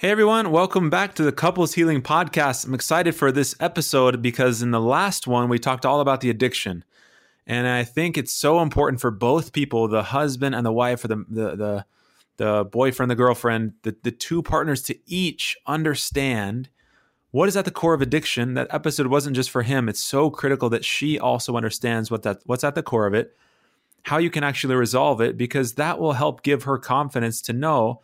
Hey everyone, welcome back to the Couples Healing Podcast. I'm excited for this episode because in the last one we talked all about the addiction. And I think it's so important for both people, the husband and the wife, or the the the, the boyfriend, the girlfriend, the, the two partners to each understand what is at the core of addiction. That episode wasn't just for him. It's so critical that she also understands what that what's at the core of it, how you can actually resolve it, because that will help give her confidence to know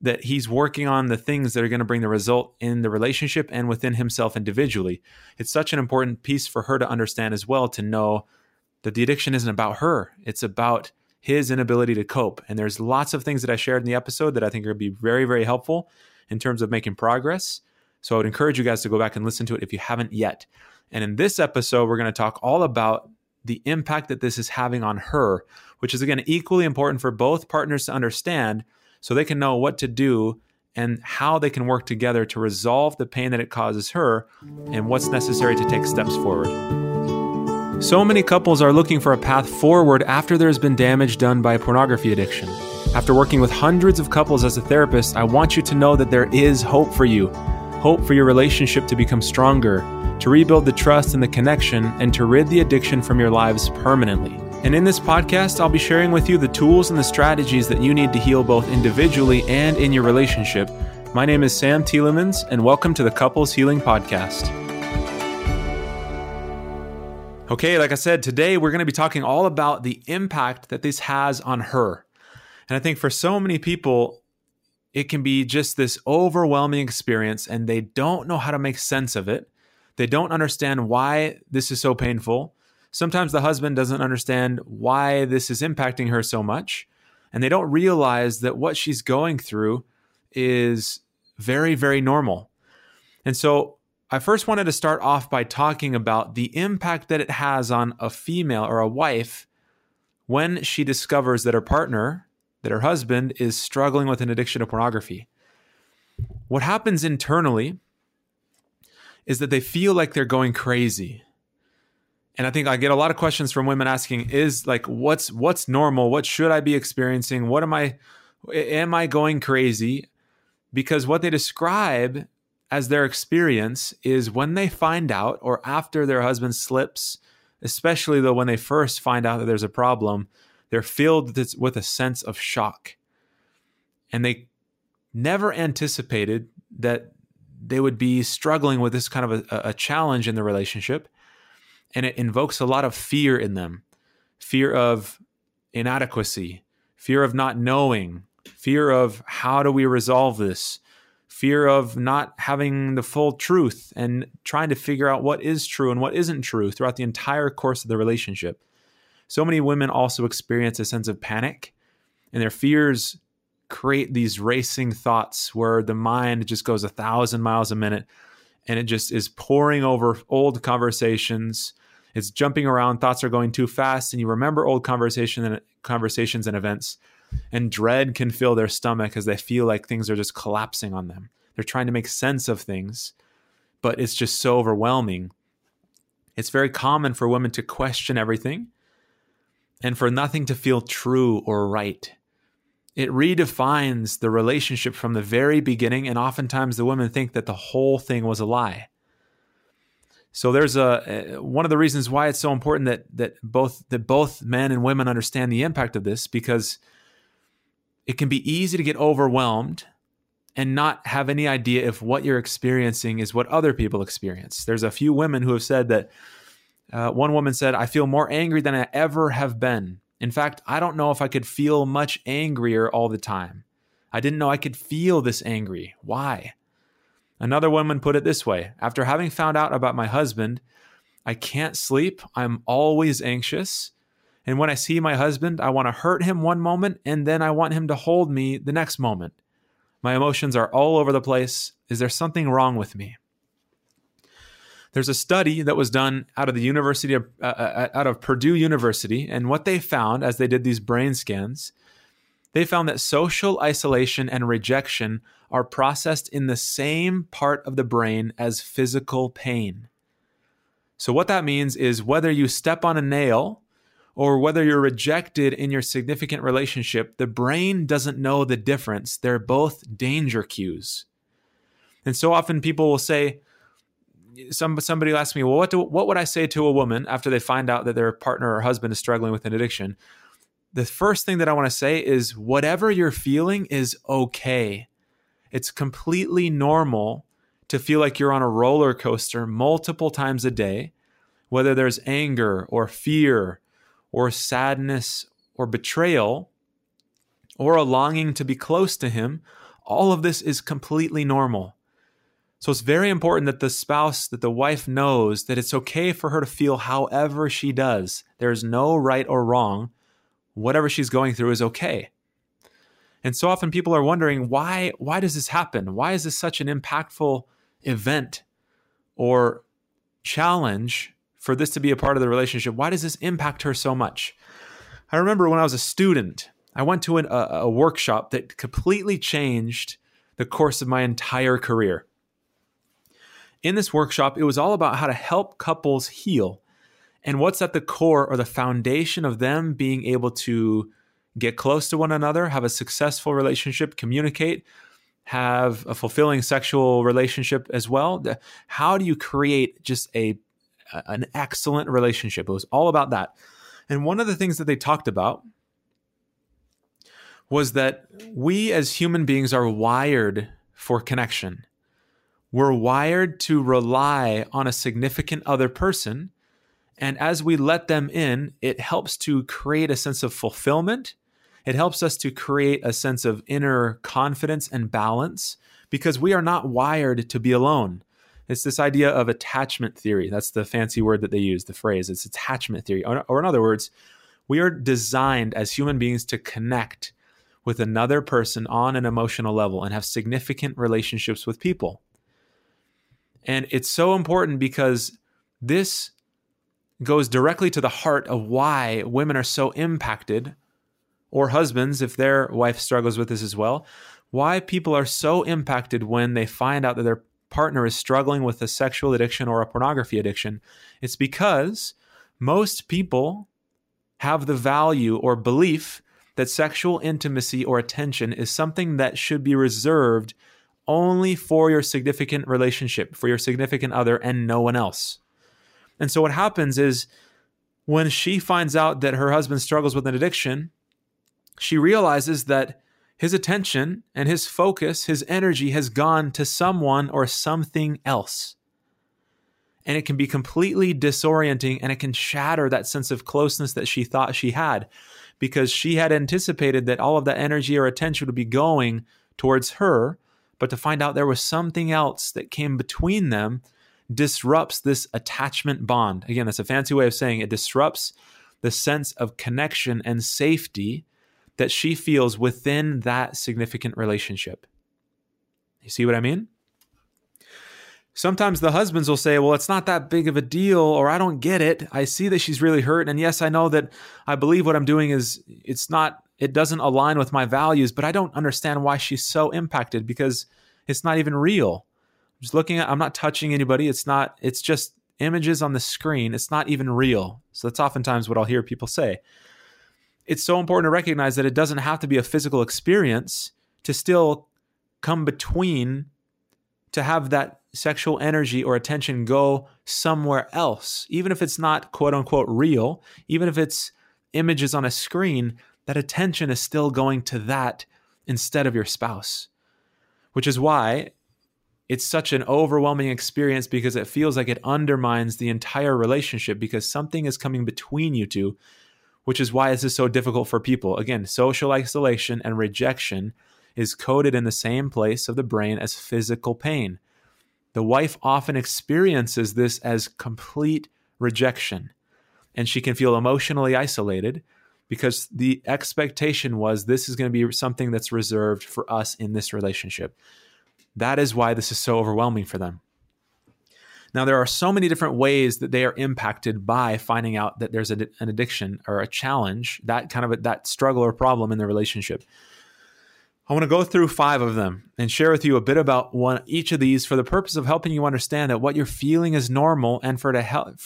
that he's working on the things that are going to bring the result in the relationship and within himself individually. It's such an important piece for her to understand as well to know that the addiction isn't about her, it's about his inability to cope. And there's lots of things that I shared in the episode that I think are going to be very, very helpful in terms of making progress. So I would encourage you guys to go back and listen to it if you haven't yet. And in this episode, we're going to talk all about the impact that this is having on her, which is again equally important for both partners to understand so they can know what to do and how they can work together to resolve the pain that it causes her and what's necessary to take steps forward. So many couples are looking for a path forward after there's been damage done by pornography addiction. After working with hundreds of couples as a therapist, I want you to know that there is hope for you. Hope for your relationship to become stronger, to rebuild the trust and the connection, and to rid the addiction from your lives permanently. And in this podcast, I'll be sharing with you the tools and the strategies that you need to heal both individually and in your relationship. My name is Sam Tielemans, and welcome to the Couples Healing Podcast. Okay, like I said, today we're going to be talking all about the impact that this has on her. And I think for so many people, it can be just this overwhelming experience, and they don't know how to make sense of it. They don't understand why this is so painful. Sometimes the husband doesn't understand why this is impacting her so much, and they don't realize that what she's going through is very, very normal. And so I first wanted to start off by talking about the impact that it has on a female or a wife when she discovers that her partner, that her husband, is struggling with an addiction to pornography. What happens internally is that they feel like they're going crazy and i think i get a lot of questions from women asking is like what's what's normal? What should i be experiencing? What am i am i going crazy? Because what they describe as their experience is when they find out or after their husband slips especially though when they first find out that there's a problem they're filled with a sense of shock. And they never anticipated that they would be struggling with this kind of a, a challenge in the relationship and it invokes a lot of fear in them fear of inadequacy, fear of not knowing, fear of how do we resolve this, fear of not having the full truth and trying to figure out what is true and what isn't true throughout the entire course of the relationship. So many women also experience a sense of panic, and their fears create these racing thoughts where the mind just goes a thousand miles a minute and it just is pouring over old conversations. It's jumping around. Thoughts are going too fast, and you remember old conversation and conversations and events. And dread can fill their stomach as they feel like things are just collapsing on them. They're trying to make sense of things, but it's just so overwhelming. It's very common for women to question everything and for nothing to feel true or right. It redefines the relationship from the very beginning, and oftentimes the women think that the whole thing was a lie. So there's a one of the reasons why it's so important that that both that both men and women understand the impact of this because it can be easy to get overwhelmed and not have any idea if what you're experiencing is what other people experience. There's a few women who have said that uh, one woman said, "I feel more angry than I ever have been." In fact, I don't know if I could feel much angrier all the time. I didn't know I could feel this angry. Why? Another woman put it this way After having found out about my husband, I can't sleep. I'm always anxious. And when I see my husband, I want to hurt him one moment and then I want him to hold me the next moment. My emotions are all over the place. Is there something wrong with me? There's a study that was done out of the University of uh, uh, out of Purdue University, and what they found as they did these brain scans, they found that social isolation and rejection are processed in the same part of the brain as physical pain. So what that means is whether you step on a nail or whether you're rejected in your significant relationship, the brain doesn't know the difference. They're both danger cues. And so often people will say, some somebody will ask me, well, what do, what would I say to a woman after they find out that their partner or husband is struggling with an addiction? The first thing that I want to say is whatever you're feeling is okay. It's completely normal to feel like you're on a roller coaster multiple times a day, whether there's anger or fear or sadness or betrayal or a longing to be close to him, all of this is completely normal. So it's very important that the spouse, that the wife knows that it's okay for her to feel however she does. There's no right or wrong. Whatever she's going through is okay. And so often people are wondering why why does this happen? Why is this such an impactful event or challenge for this to be a part of the relationship? Why does this impact her so much? I remember when I was a student, I went to an, a, a workshop that completely changed the course of my entire career. In this workshop, it was all about how to help couples heal and what's at the core or the foundation of them being able to get close to one another, have a successful relationship, communicate, have a fulfilling sexual relationship as well. How do you create just a an excellent relationship? It was all about that. And one of the things that they talked about was that we as human beings are wired for connection. We're wired to rely on a significant other person. And as we let them in, it helps to create a sense of fulfillment. It helps us to create a sense of inner confidence and balance because we are not wired to be alone. It's this idea of attachment theory. That's the fancy word that they use, the phrase. It's attachment theory. Or, or in other words, we are designed as human beings to connect with another person on an emotional level and have significant relationships with people. And it's so important because this goes directly to the heart of why women are so impacted, or husbands, if their wife struggles with this as well, why people are so impacted when they find out that their partner is struggling with a sexual addiction or a pornography addiction. It's because most people have the value or belief that sexual intimacy or attention is something that should be reserved only for your significant relationship, for your significant other, and no one else. And so what happens is when she finds out that her husband struggles with an addiction, she realizes that his attention and his focus, his energy has gone to someone or something else. And it can be completely disorienting and it can shatter that sense of closeness that she thought she had because she had anticipated that all of that energy or attention would be going towards her, but to find out there was something else that came between them disrupts this attachment bond. Again, that's a fancy way of saying it disrupts the sense of connection and safety that she feels within that significant relationship. You see what I mean? sometimes the husbands will say, Well, it's not that big of a deal, or I don't get it. I see that she's really hurt. And yes, I know that I believe what I'm doing is it's not, it doesn't align with my values, but I don't understand why she's so impacted because it's not even real. Just looking at, I'm not touching anybody. It's not, it's just images on the screen. It's not even real. So that's oftentimes what I'll hear people say. It's so important to recognize that it doesn't have to be a physical experience to still come between to have that sexual energy or attention go somewhere else, even if it's not quote unquote real, even if it's images on a screen, that attention is still going to that instead of your spouse. Which is why it's such an overwhelming experience because it feels like it undermines the entire relationship because something is coming between you two, which is why this is so difficult for people. Again, social isolation and rejection is coded in the same place of the brain as physical pain. The wife often experiences this as complete rejection, and she can feel emotionally isolated because the expectation was this is going to be something that's reserved for us in this relationship. That is why this is so overwhelming for them. Now, there are so many different ways that they are impacted by finding out that there's a, an addiction or a challenge, that kind of a, that struggle or problem in the relationship. I want to go through five of them and share with you a bit about one each of these for the purpose of helping you understand that what you're feeling is normal and for to help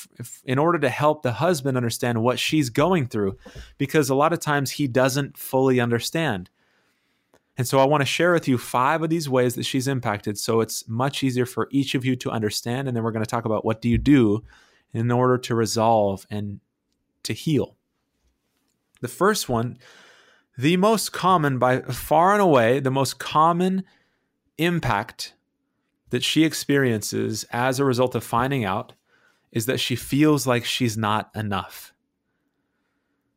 in order to help the husband understand what she's going through because a lot of times he doesn't fully understand. And so I want to share with you five of these ways that she's impacted so it's much easier for each of you to understand. And then we're going to talk about what do you do in order to resolve and to heal. The first one, the most common by far and away, the most common impact that she experiences as a result of finding out is that she feels like she's not enough.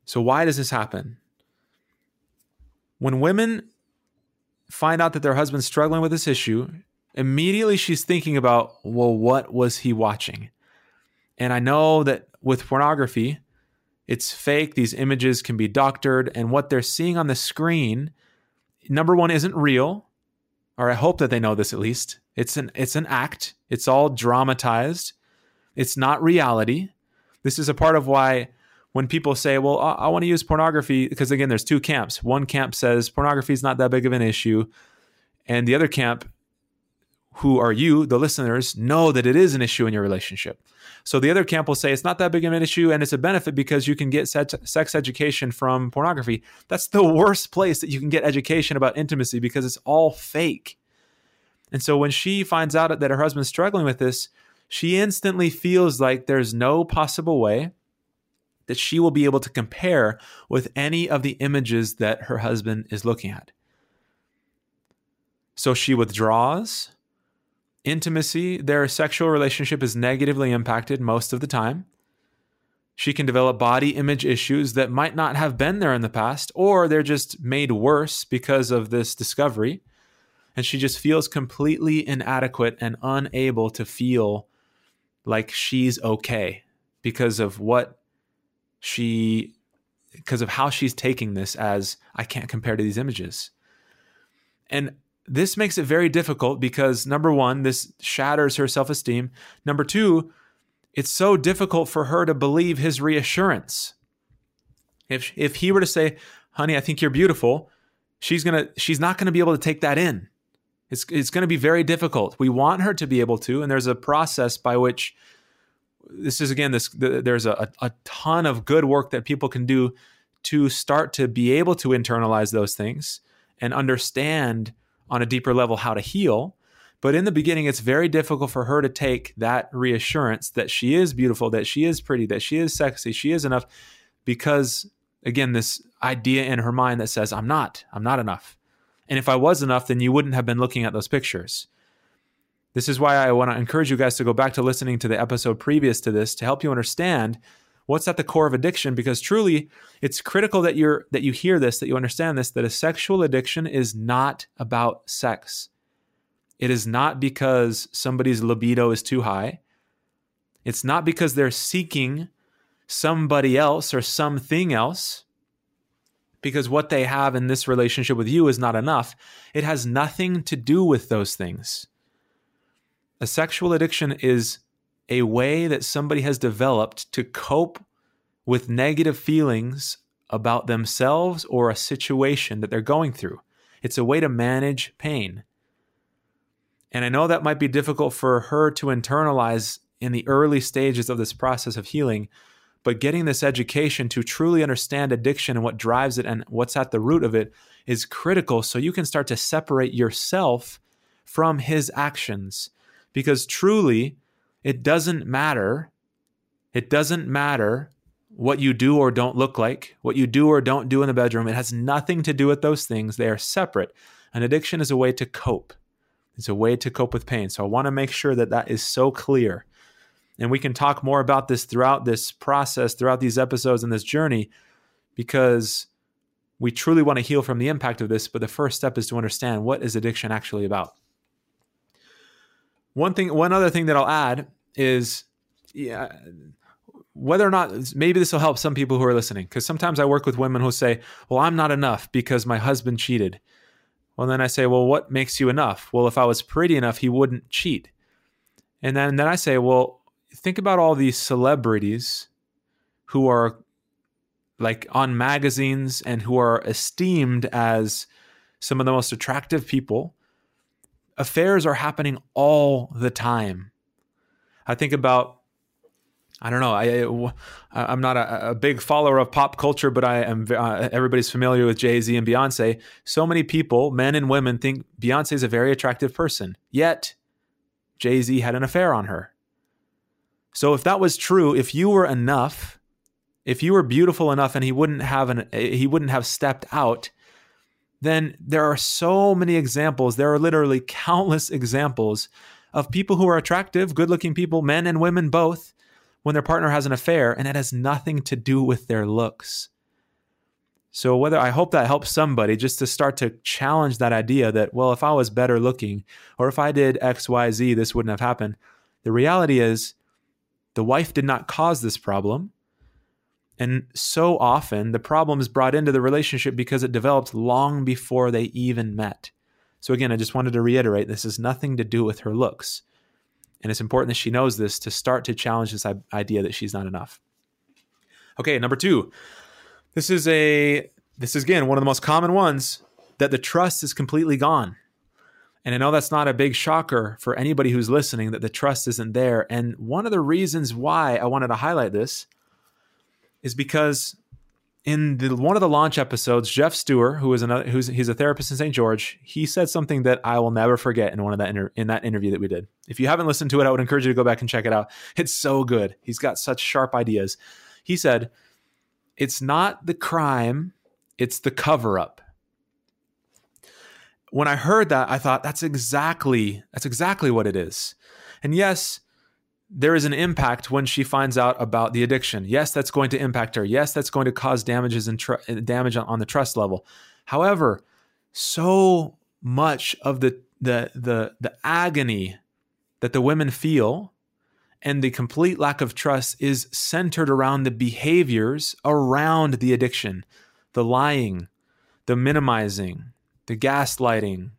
So, why does this happen? When women find out that their husband's struggling with this issue, immediately she's thinking about, well, what was he watching? And I know that with pornography, it's fake. These images can be doctored, and what they're seeing on the screen, number one, isn't real, or I hope that they know this at least. It's an it's an act. It's all dramatized. It's not reality. This is a part of why when people say, "Well, I, I want to use pornography," because again, there's two camps. One camp says pornography is not that big of an issue, and the other camp, who are you, the listeners, know that it is an issue in your relationship. So the other camp will say it's not that big of an issue and it's a benefit because you can get sex education from pornography. That's the worst place that you can get education about intimacy because it's all fake. And so when she finds out that her husband's struggling with this, she instantly feels like there's no possible way that she will be able to compare with any of the images that her husband is looking at. So she withdraws intimacy, their sexual relationship is negatively impacted most of the time. She can develop body image issues that might not have been there in the past, or they're just made worse because of this discovery. And she just feels completely inadequate and unable to feel like she's okay because of what she, because of how she's taking this as I can't compare to these images. And this makes it very difficult because number one, this shatters her self esteem. Number two, it's so difficult for her to believe his reassurance. If if he were to say, "Honey, I think you're beautiful," she's gonna she's not gonna be able to take that in. It's it's gonna be very difficult. We want her to be able to, and there's a process by which this is again this there's a, a ton of good work that people can do to start to be able to internalize those things and understand on a deeper level how to heal. But in the beginning, it's very difficult for her to take that reassurance that she is beautiful, that she is pretty, that she is sexy, she is enough, because again, this idea in her mind that says, I'm not, I'm not enough. And if I was enough, then you wouldn't have been looking at those pictures. This is why I want to encourage you guys to go back to listening to the episode previous to this to help you understand what's at the core of addiction because truly it's critical that you're that you hear this that you understand this that a sexual addiction is not about sex. It is not because somebody's libido is too high. It's not because they're seeking somebody else or something else because what they have in this relationship with you is not enough. It has nothing to do with those things a sexual addiction is a way that somebody has developed to cope with negative feelings about themselves or a situation that they're going through. It's a way to manage pain. And I know that might be difficult for her to internalize in the early stages of this process of healing, but getting this education to truly understand addiction and what drives it and what's at the root of it is critical so you can start to separate yourself from his actions. Because truly, it doesn't matter. It doesn't matter what you do or don't look like, what you do or don't do in the bedroom. It has nothing to do with those things. They are separate. An addiction is a way to cope. It's a way to cope with pain. So I want to make sure that that is so clear. And we can talk more about this throughout this process, throughout these episodes and this journey, because we truly want to heal from the impact of this. But the first step is to understand what is addiction actually about. One thing, one other thing that I'll add is, yeah, whether or not maybe this will help some people who are listening, because sometimes I work with women who say, "Well, I'm not enough because my husband cheated." Well, then I say, "Well, what makes you enough?" Well, if I was pretty enough, he wouldn't cheat. And then then I say, "Well, think about all these celebrities who are like on magazines and who are esteemed as some of the most attractive people affairs are happening all the time. I think about I don't know. I, I'm not a, a, big follower of pop culture, but I am. Uh, everybody's familiar with Jay Z and Beyonce. So many people, men and women, think Beyonce is a very attractive person. Yet, Jay Z had an affair on her. So if that was true, if you were enough, if you were beautiful enough, and he wouldn't have an he wouldn't have stepped out, then there are so many examples. There are literally countless examples of people who are attractive, good-looking people, men and women both when their partner has an affair and it has nothing to do with their looks. So whether I hope that helps somebody just to start to challenge that idea that well if I was better looking or if I did XYZ this wouldn't have happened. The reality is the wife did not cause this problem. And so often the problem is brought into the relationship because it developed long before they even met. So again, I just wanted to reiterate this has nothing to do with her looks. And it's important that she knows this to start to challenge this idea that she's not enough. Okay, number two. This is a this is again one of the most common ones that the trust is completely gone. And I know that's not a big shocker for anybody who's listening that the trust isn't there. And one of the reasons why I wanted to highlight this is because in the, one of the launch episodes, Jeff Stewart, who is another, who's he's a therapist in St. George, he said something that I will never forget in one of that inter, in that interview that we did. If you haven't listened to it, I would encourage you to go back and check it out. It's so good. He's got such sharp ideas. He said, "It's not the crime, it's the cover up." When I heard that, I thought that's exactly that's exactly what it is. And yes, there is an impact when she finds out about the addiction. Yes, that's going to impact her. Yes, that's going to cause damages and tr- damage on the trust level. However, so much of the the the the agony that the women feel and the complete lack of trust is centered around the behaviors around the addiction, the lying, the minimizing, the gaslighting,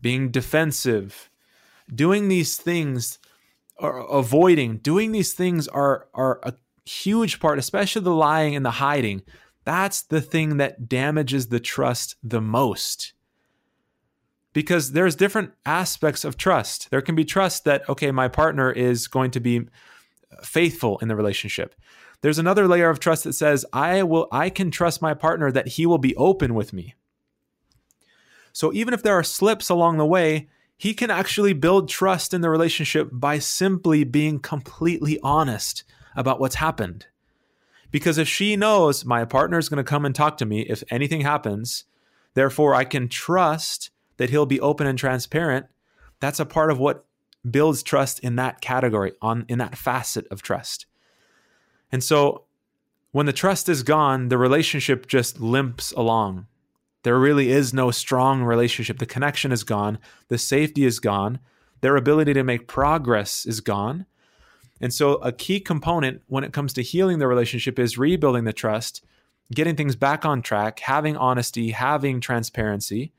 being defensive, doing these things or avoiding doing these things are are a huge part especially the lying and the hiding. That's the thing that damages the trust the most. Because there's different aspects of trust. There can be trust that okay my partner is going to be faithful in the relationship. There's another layer of trust that says i will i can trust my partner that he will be open with me. So even if there are slips along the way he can actually build trust in the relationship by simply being completely honest about what's happened. Because if she knows my partner is going to come and talk to me if anything happens, therefore I can trust that he'll be open and transparent, that's a part of what builds trust in that category, on in that facet of trust. And so when the trust is gone, the relationship just limps along. There really is no strong relationship. The connection is gone, the safety is gone, their ability to make progress is gone. And so, a key component when it comes to healing the relationship is rebuilding the trust, getting things back on track, having honesty, having transparency.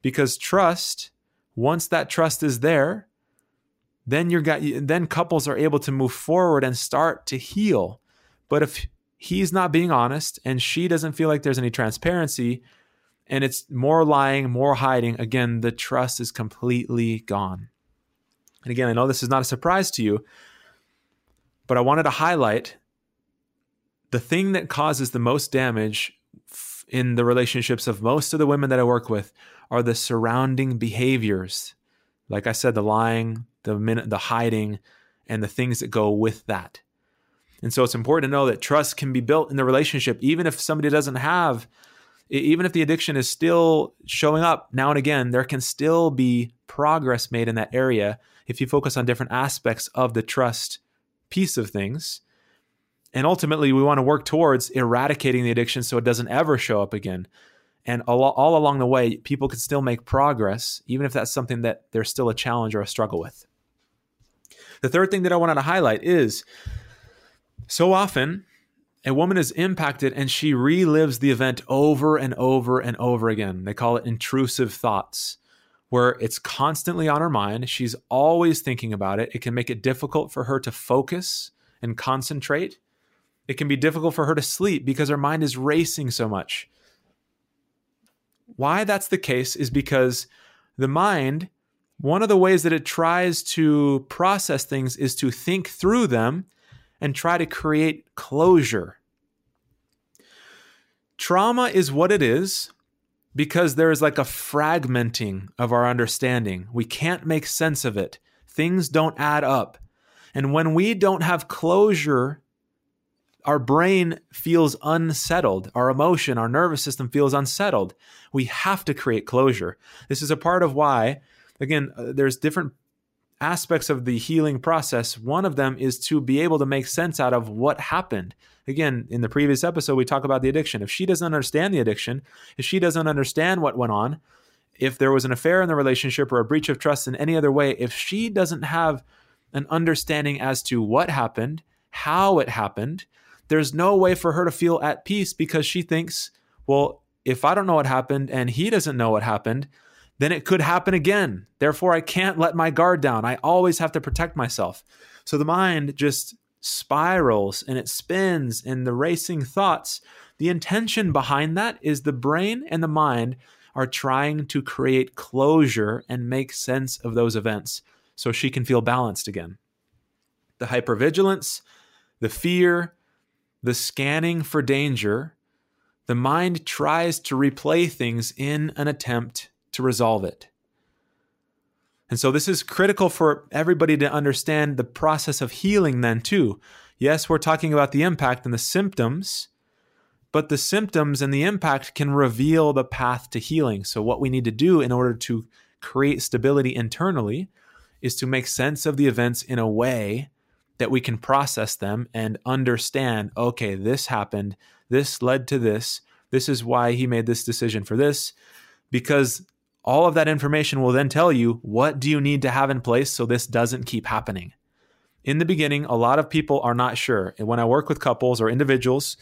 Because trust, once that trust is there, then you're got then couples are able to move forward and start to heal. But if he's not being honest and she doesn't feel like there's any transparency, and it's more lying, more hiding, again, the trust is completely gone. And again, I know this is not a surprise to you, but I wanted to highlight the thing that causes the most damage in the relationships of most of the women that I work with are the surrounding behaviors. Like I said, the lying, the minute, the hiding, and the things that go with that. And so it's important to know that trust can be built in the relationship, even if somebody doesn't have even if the addiction is still showing up now and again, there can still be progress made in that area if you focus on different aspects of the trust piece of things. And ultimately, we want to work towards eradicating the addiction so it doesn't ever show up again. And all, all along the way, people can still make progress, even if that's something that there's still a challenge or a struggle with. The third thing that I wanted to highlight is so often a woman is impacted and she relives the event over and over and over again. They call it intrusive thoughts, where it's constantly on her mind. She's always thinking about it. It can make it difficult for her to focus and concentrate. It can be difficult for her to sleep because her mind is racing so much. Why that's the case is because the mind, one of the ways that it tries to process things is to think through them and try to create closure. Trauma is what it is because there is like a fragmenting of our understanding. We can't make sense of it. Things don't add up. And when we don't have closure, our brain feels unsettled. Our emotion, our nervous system feels unsettled. We have to create closure. This is a part of why, again, uh, there's different aspects of the healing process. One of them is to be able to make sense out of what happened. Again, in the previous episode, we talk about the addiction. If she doesn't understand the addiction, if she doesn't understand what went on, if there was an affair in the relationship or a breach of trust in any other way, if she doesn't have an understanding as to what happened, how it happened, there's no way for her to feel at peace because she thinks, well, if I don't know what happened and he doesn't know what happened, then it could happen again. Therefore, I can't let my guard down. I always have to protect myself. So the mind just spirals and it spins in the racing thoughts. The intention behind that is the brain and the mind are trying to create closure and make sense of those events so she can feel balanced again. The hypervigilance, the fear, the scanning for danger, the mind tries to replay things in an attempt to resolve it. And so this is critical for everybody to understand the process of healing, then, too. Yes, we're talking about the impact and the symptoms, but the symptoms and the impact can reveal the path to healing. So, what we need to do in order to create stability internally is to make sense of the events in a way that we can process them and understand okay, this happened, this led to this, this is why he made this decision for this, because all of that information will then tell you what do you need to have in place so this doesn't keep happening. In the beginning, a lot of people are not sure. And when I work with couples or individuals,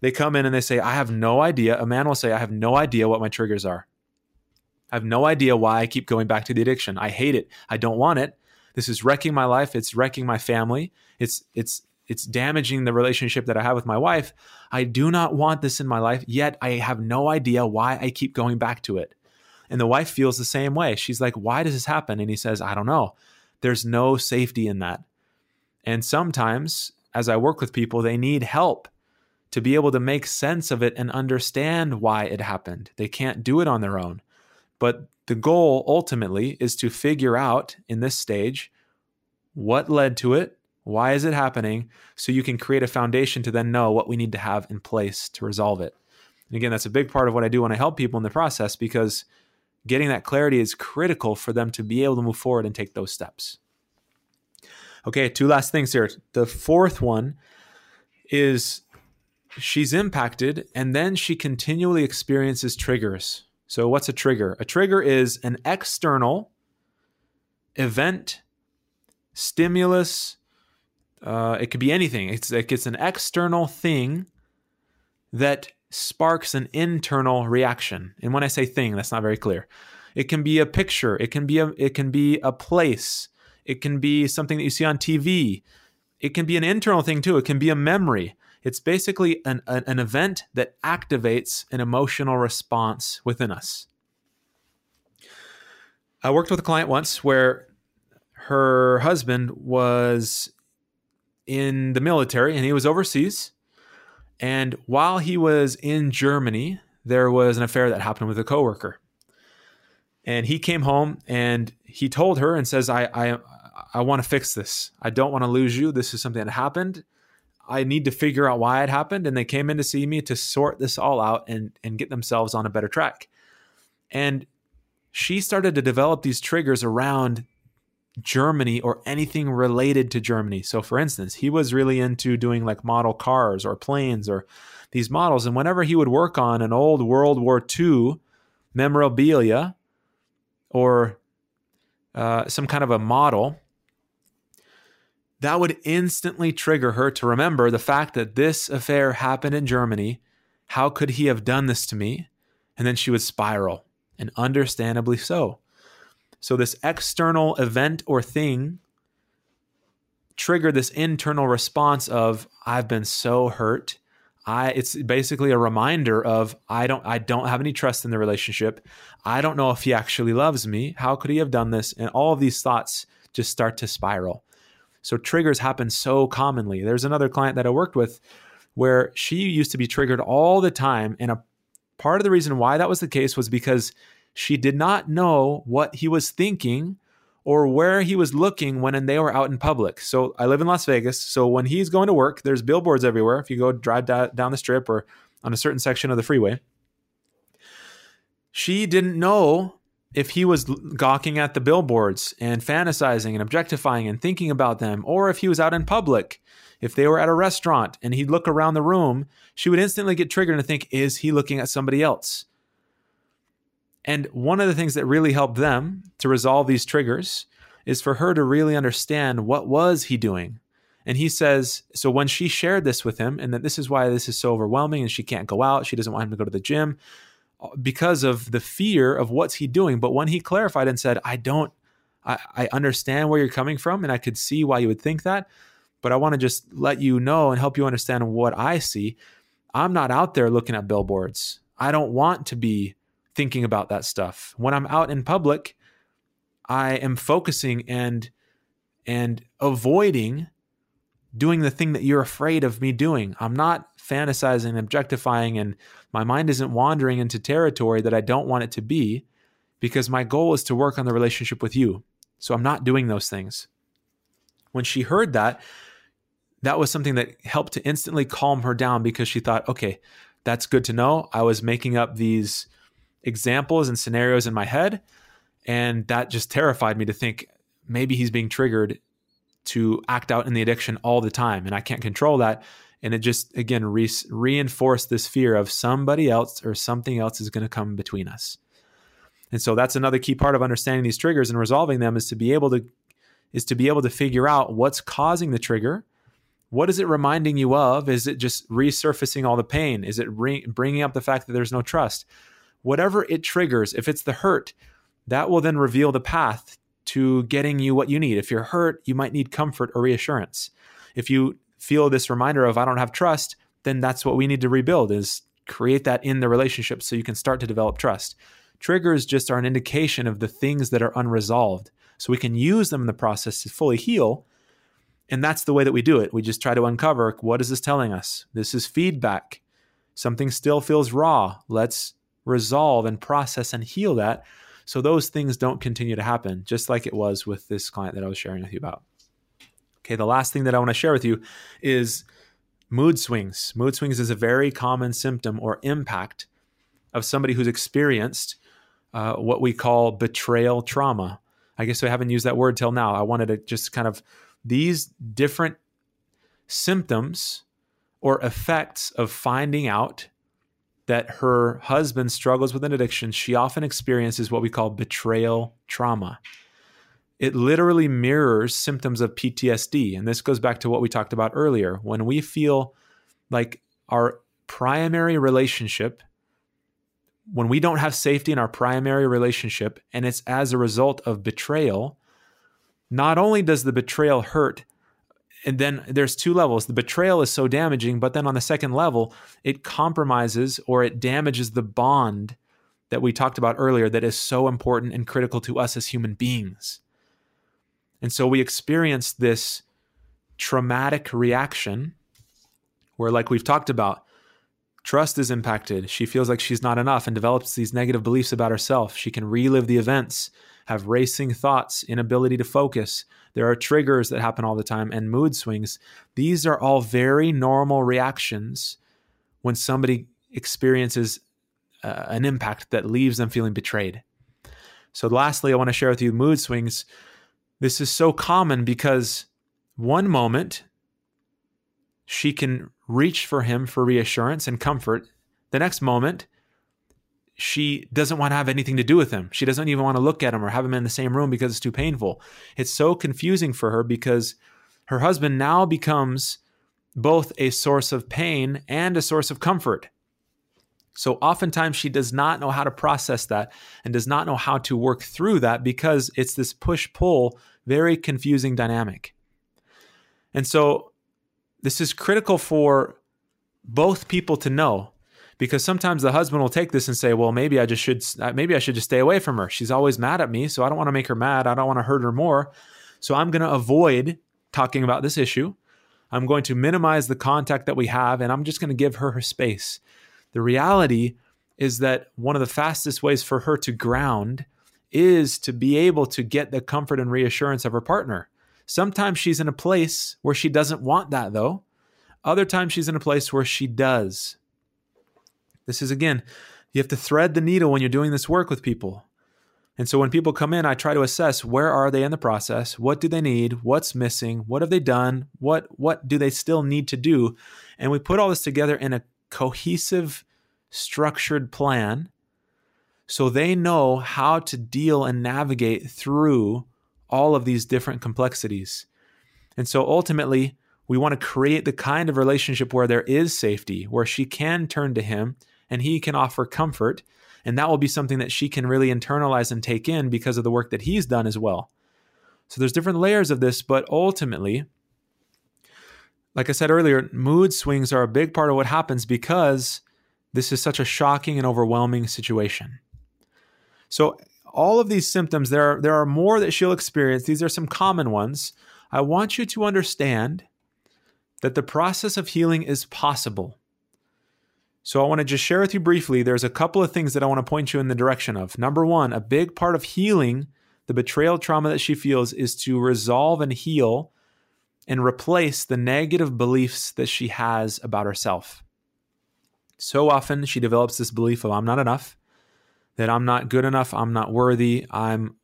they come in and they say, I have no idea. A man will say, I have no idea what my triggers are. I have no idea why I keep going back to the addiction. I hate it. I don't want it. This is wrecking my life. It's wrecking my family. It's it's it's damaging the relationship that I have with my wife. I do not want this in my life, yet I have no idea why I keep going back to it. And the wife feels the same way. She's like, Why does this happen? And he says, I don't know. There's no safety in that. And sometimes, as I work with people, they need help to be able to make sense of it and understand why it happened. They can't do it on their own. But the goal ultimately is to figure out in this stage what led to it, why is it happening, so you can create a foundation to then know what we need to have in place to resolve it. And again, that's a big part of what I do when I help people in the process because getting that clarity is critical for them to be able to move forward and take those steps. Okay, two last things here. The fourth one is she's impacted and then she continually experiences triggers. So, what's a trigger? A trigger is an external event, stimulus. Uh, it could be anything. It's like it's an external thing that sparks an internal reaction. And when I say thing, that's not very clear. It can be a picture, it can be a it can be a place, it can be something that you see on TV. It can be an internal thing too. It can be a memory. It's basically an, an, an event that activates an emotional response within us. I worked with a client once where her husband was in the military and he was overseas and while he was in Germany, there was an affair that happened with a coworker. And he came home and he told her and says, I, I, I want to fix this. I don't want to lose you. This is something that happened. I need to figure out why it happened. And they came in to see me to sort this all out and, and get themselves on a better track. And she started to develop these triggers around Germany or anything related to Germany. So, for instance, he was really into doing like model cars or planes or these models. And whenever he would work on an old World War II memorabilia or uh, some kind of a model, that would instantly trigger her to remember the fact that this affair happened in Germany. How could he have done this to me? And then she would spiral, and understandably so. So, this external event or thing triggered this internal response of, I've been so hurt. I, it's basically a reminder of I don't I don't have any trust in the relationship. I don't know if he actually loves me. How could he have done this? And all of these thoughts just start to spiral. So triggers happen so commonly. There's another client that I worked with where she used to be triggered all the time. And a part of the reason why that was the case was because she did not know what he was thinking or where he was looking when they were out in public. So I live in Las Vegas. So when he's going to work, there's billboards everywhere. If you go drive down the strip or on a certain section of the freeway, she didn't know if he was gawking at the billboards and fantasizing and objectifying and thinking about them, or if he was out in public, if they were at a restaurant and he'd look around the room, she would instantly get triggered and think, is he looking at somebody else? And one of the things that really helped them to resolve these triggers is for her to really understand what was he doing. And he says, so when she shared this with him, and that this is why this is so overwhelming and she can't go out, she doesn't want him to go to the gym, because of the fear of what's he doing. But when he clarified and said, I don't, I, I understand where you're coming from and I could see why you would think that, but I want to just let you know and help you understand what I see. I'm not out there looking at billboards. I don't want to be thinking about that stuff. When I'm out in public, I am focusing and and avoiding doing the thing that you're afraid of me doing. I'm not fantasizing, and objectifying, and my mind isn't wandering into territory that I don't want it to be because my goal is to work on the relationship with you. So I'm not doing those things. When she heard that, that was something that helped to instantly calm her down because she thought, okay, that's good to know. I was making up these examples and scenarios in my head. And that just terrified me to think maybe he's being triggered to act out in the addiction all the time. And I can't control that and it just again re- reinforced this fear of somebody else or something else is going to come between us and so that's another key part of understanding these triggers and resolving them is to be able to is to be able to figure out what's causing the trigger what is it reminding you of is it just resurfacing all the pain is it re- bringing up the fact that there's no trust whatever it triggers if it's the hurt that will then reveal the path to getting you what you need if you're hurt you might need comfort or reassurance if you feel this reminder of I don't have trust, then that's what we need to rebuild is create that in the relationship so you can start to develop trust. Triggers just are an indication of the things that are unresolved. So we can use them in the process to fully heal. And that's the way that we do it. We just try to uncover what is this telling us? This is feedback. Something still feels raw. Let's resolve and process and heal that so those things don't continue to happen, just like it was with this client that I was sharing with you about. Okay, the last thing that I want to share with you is mood swings. Mood swings is a very common symptom or impact of somebody who's experienced uh, what we call betrayal trauma. I guess I haven't used that word till now. I wanted to just kind of these different symptoms or effects of finding out that her husband struggles with an addiction, she often experiences what we call betrayal trauma it literally mirrors symptoms of PTSD. And this goes back to what we talked about earlier. When we feel like our primary relationship, when we don't have safety in our primary relationship, and it's as a result of betrayal, not only does the betrayal hurt, and then there's two levels. The betrayal is so damaging, but then on the second level, it compromises or it damages the bond that we talked about earlier that is so important and critical to us as human beings. And so we experience this traumatic reaction where, like we've talked about, trust is impacted. She feels like she's not enough and develops these negative beliefs about herself. She can relive the events, have racing thoughts, inability to focus. There are triggers that happen all the time and mood swings. These are all very normal reactions when somebody experiences uh, an impact that leaves them feeling betrayed. So, lastly, I want to share with you mood swings this is so common because one moment she can reach for him for reassurance and comfort. The next moment, she doesn't want to have anything to do with him. She doesn't even want to look at him or have him in the same room because it's too painful. It's so confusing for her because her husband now becomes both a source of pain and a source of comfort. So oftentimes she does not know how to process that and does not know how to work through that because it's this push pull, very confusing dynamic. And so this is critical for both people to know because sometimes the husband will take this and say, "Well, maybe I just should maybe I should just stay away from her. She's always mad at me, so I don't want to make her mad. I don't want to hurt her more. So I'm going to avoid talking about this issue. I'm going to minimize the contact that we have, and I'm just going to give her her space. The reality is that one of the fastest ways for her to ground is to be able to get the comfort and reassurance of her partner. Sometimes she's in a place where she doesn't want that, though. Other times she's in a place where she does. This is again, you have to thread the needle when you're doing this work with people. And so when people come in, I try to assess where are they in the process? What do they need? What's missing? What have they done? What what do they still need to do? And we put all this together in a cohesive, structured plan so they know how to deal and navigate through all of these different complexities. And so ultimately, we want to create the kind of relationship where there is safety, where she can turn to him and he can offer comfort. And that will be something that she can really internalize and take in because of the work that he's done as well. So there's different layers of this, but ultimately, like I said earlier, mood swings are a big part of what happens because this is such a shocking and overwhelming situation. So all of these symptoms, there are, there are more that she'll experience. These are some common ones. I want you to understand that the process of healing is possible. So I want to just share with you briefly. There's a couple of things that I want to point you in the direction of. Number one, a big part of healing the betrayal trauma that she feels is to resolve and heal and replace the negative beliefs that she has about herself. So often she develops this belief of I'm not enough that I'm not good enough, I'm not worthy, I'm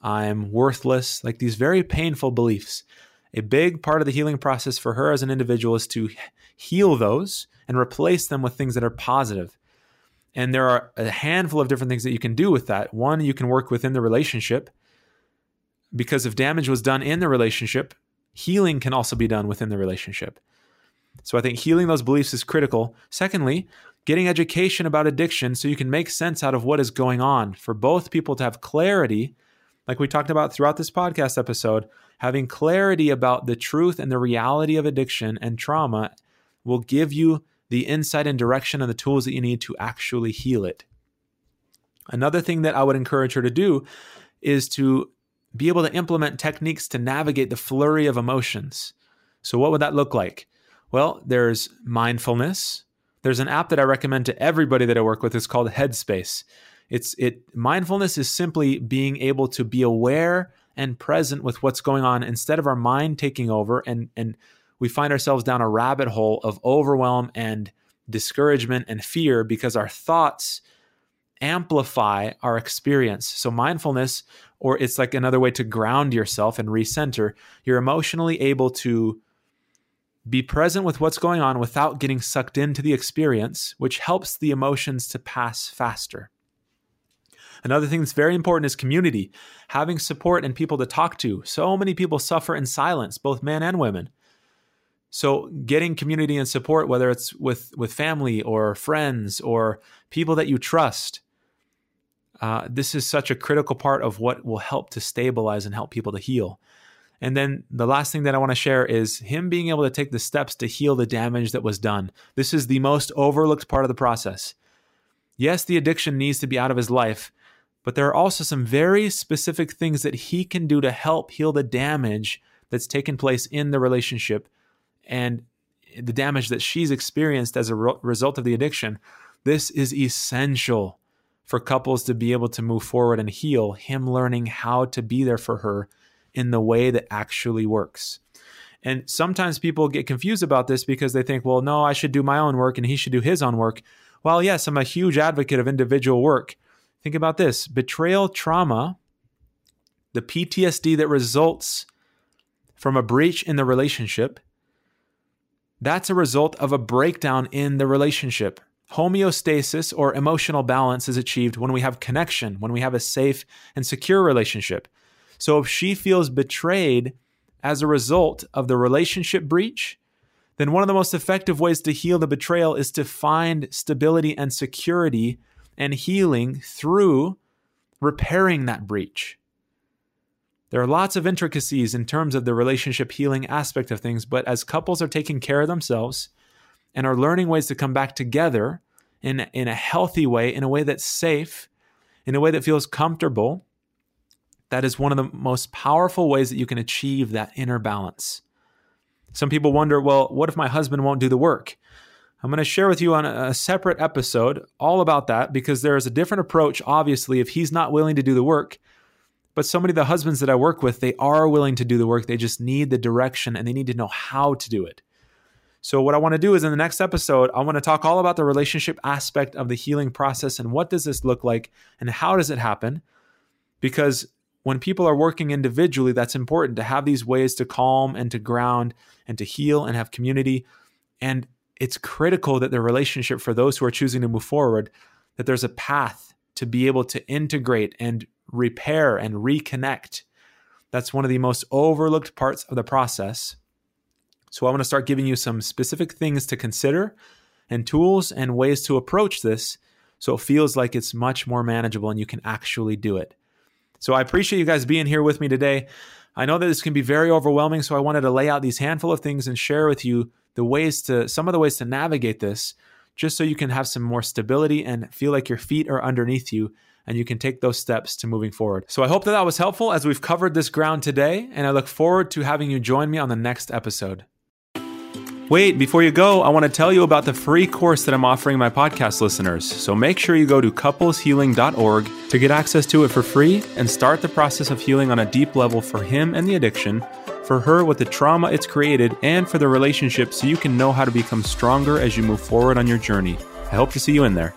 I'm worthless, like these very painful beliefs. A big part of the healing process for her as an individual is to heal those and replace them with things that are positive. And there are a handful of different things that you can do with that. One, you can work within the relationship because if damage was done in the relationship, healing can also be done within the relationship. So I think healing those beliefs is critical. Secondly, getting education about addiction so you can make sense out of what is going on for both people to have clarity, like we talked about throughout this podcast episode, having clarity about the truth and the reality of addiction and trauma will give you the insight and direction and the tools that you need to actually heal it. Another thing that I would encourage her to do is to be able to implement techniques to navigate the flurry of emotions. So, what would that look like? Well, there's mindfulness, there's an app that I recommend to everybody that I work with. It's called Headspace. It's it mindfulness is simply being able to be aware and present with what's going on instead of our mind taking over and and we find ourselves down a rabbit hole of overwhelm and discouragement and fear because our thoughts amplify our experience. So mindfulness or it's like another way to ground yourself and recenter. You're emotionally able to be present with what's going on without getting sucked into the experience, which helps the emotions to pass faster. Another thing that's very important is community, having support and people to talk to. So many people suffer in silence, both men and women. So getting community and support, whether it's with with family or friends or people that you trust, uh, this is such a critical part of what will help to stabilize and help people to heal. And then the last thing that I want to share is him being able to take the steps to heal the damage that was done. This is the most overlooked part of the process. Yes, the addiction needs to be out of his life, but there are also some very specific things that he can do to help heal the damage that's taken place in the relationship and the damage that she's experienced as a re- result of the addiction. This is essential for couples to be able to move forward and heal, him learning how to be there for her in the way that actually works. And sometimes people get confused about this because they think, well, no, I should do my own work and he should do his own work. Well, yes, I'm a huge advocate of individual work. Think about this betrayal trauma, the PTSD that results from a breach in the relationship, that's a result of a breakdown in the relationship. Homeostasis or emotional balance is achieved when we have connection, when we have a safe and secure relationship. So if she feels betrayed as a result of the relationship breach, then one of the most effective ways to heal the betrayal is to find stability and security and healing through repairing that breach. There are lots of intricacies in terms of the relationship healing aspect of things, but as couples are taking care of themselves and are learning ways to come back together in, in a healthy way, in a way that's safe, in a way that feels comfortable, that is one of the most powerful ways that you can achieve that inner balance. Some people wonder, well, what if my husband won't do the work? I'm going to share with you on a separate episode all about that because there is a different approach, obviously, if he's not willing to do the work. But so many of the husbands that I work with, they are willing to do the work. They just need the direction and they need to know how to do it. So, what I want to do is in the next episode, I want to talk all about the relationship aspect of the healing process and what does this look like and how does it happen? Because when people are working individually, that's important to have these ways to calm and to ground and to heal and have community. And it's critical that the relationship for those who are choosing to move forward, that there's a path to be able to integrate and repair and reconnect. That's one of the most overlooked parts of the process. So I want to start giving you some specific things to consider and tools and ways to approach this so it feels like it's much more manageable and you can actually do it. So I appreciate you guys being here with me today. I know that this can be very overwhelming, so I wanted to lay out these handful of things and share with you the ways to some of the ways to navigate this just so you can have some more stability and feel like your feet are underneath you and you can take those steps to moving forward. So I hope that that was helpful as we've covered this ground today and I look forward to having you join me on the next episode. Wait, before you go, I want to tell you about the free course that I'm offering my podcast listeners. So make sure you go to coupleshealing.org to get access to it for free and start the process of healing on a deep level for him and the addiction, for her with the trauma it's created, and for the relationship so you can know how to become stronger as you move forward on your journey. I hope to see you in there.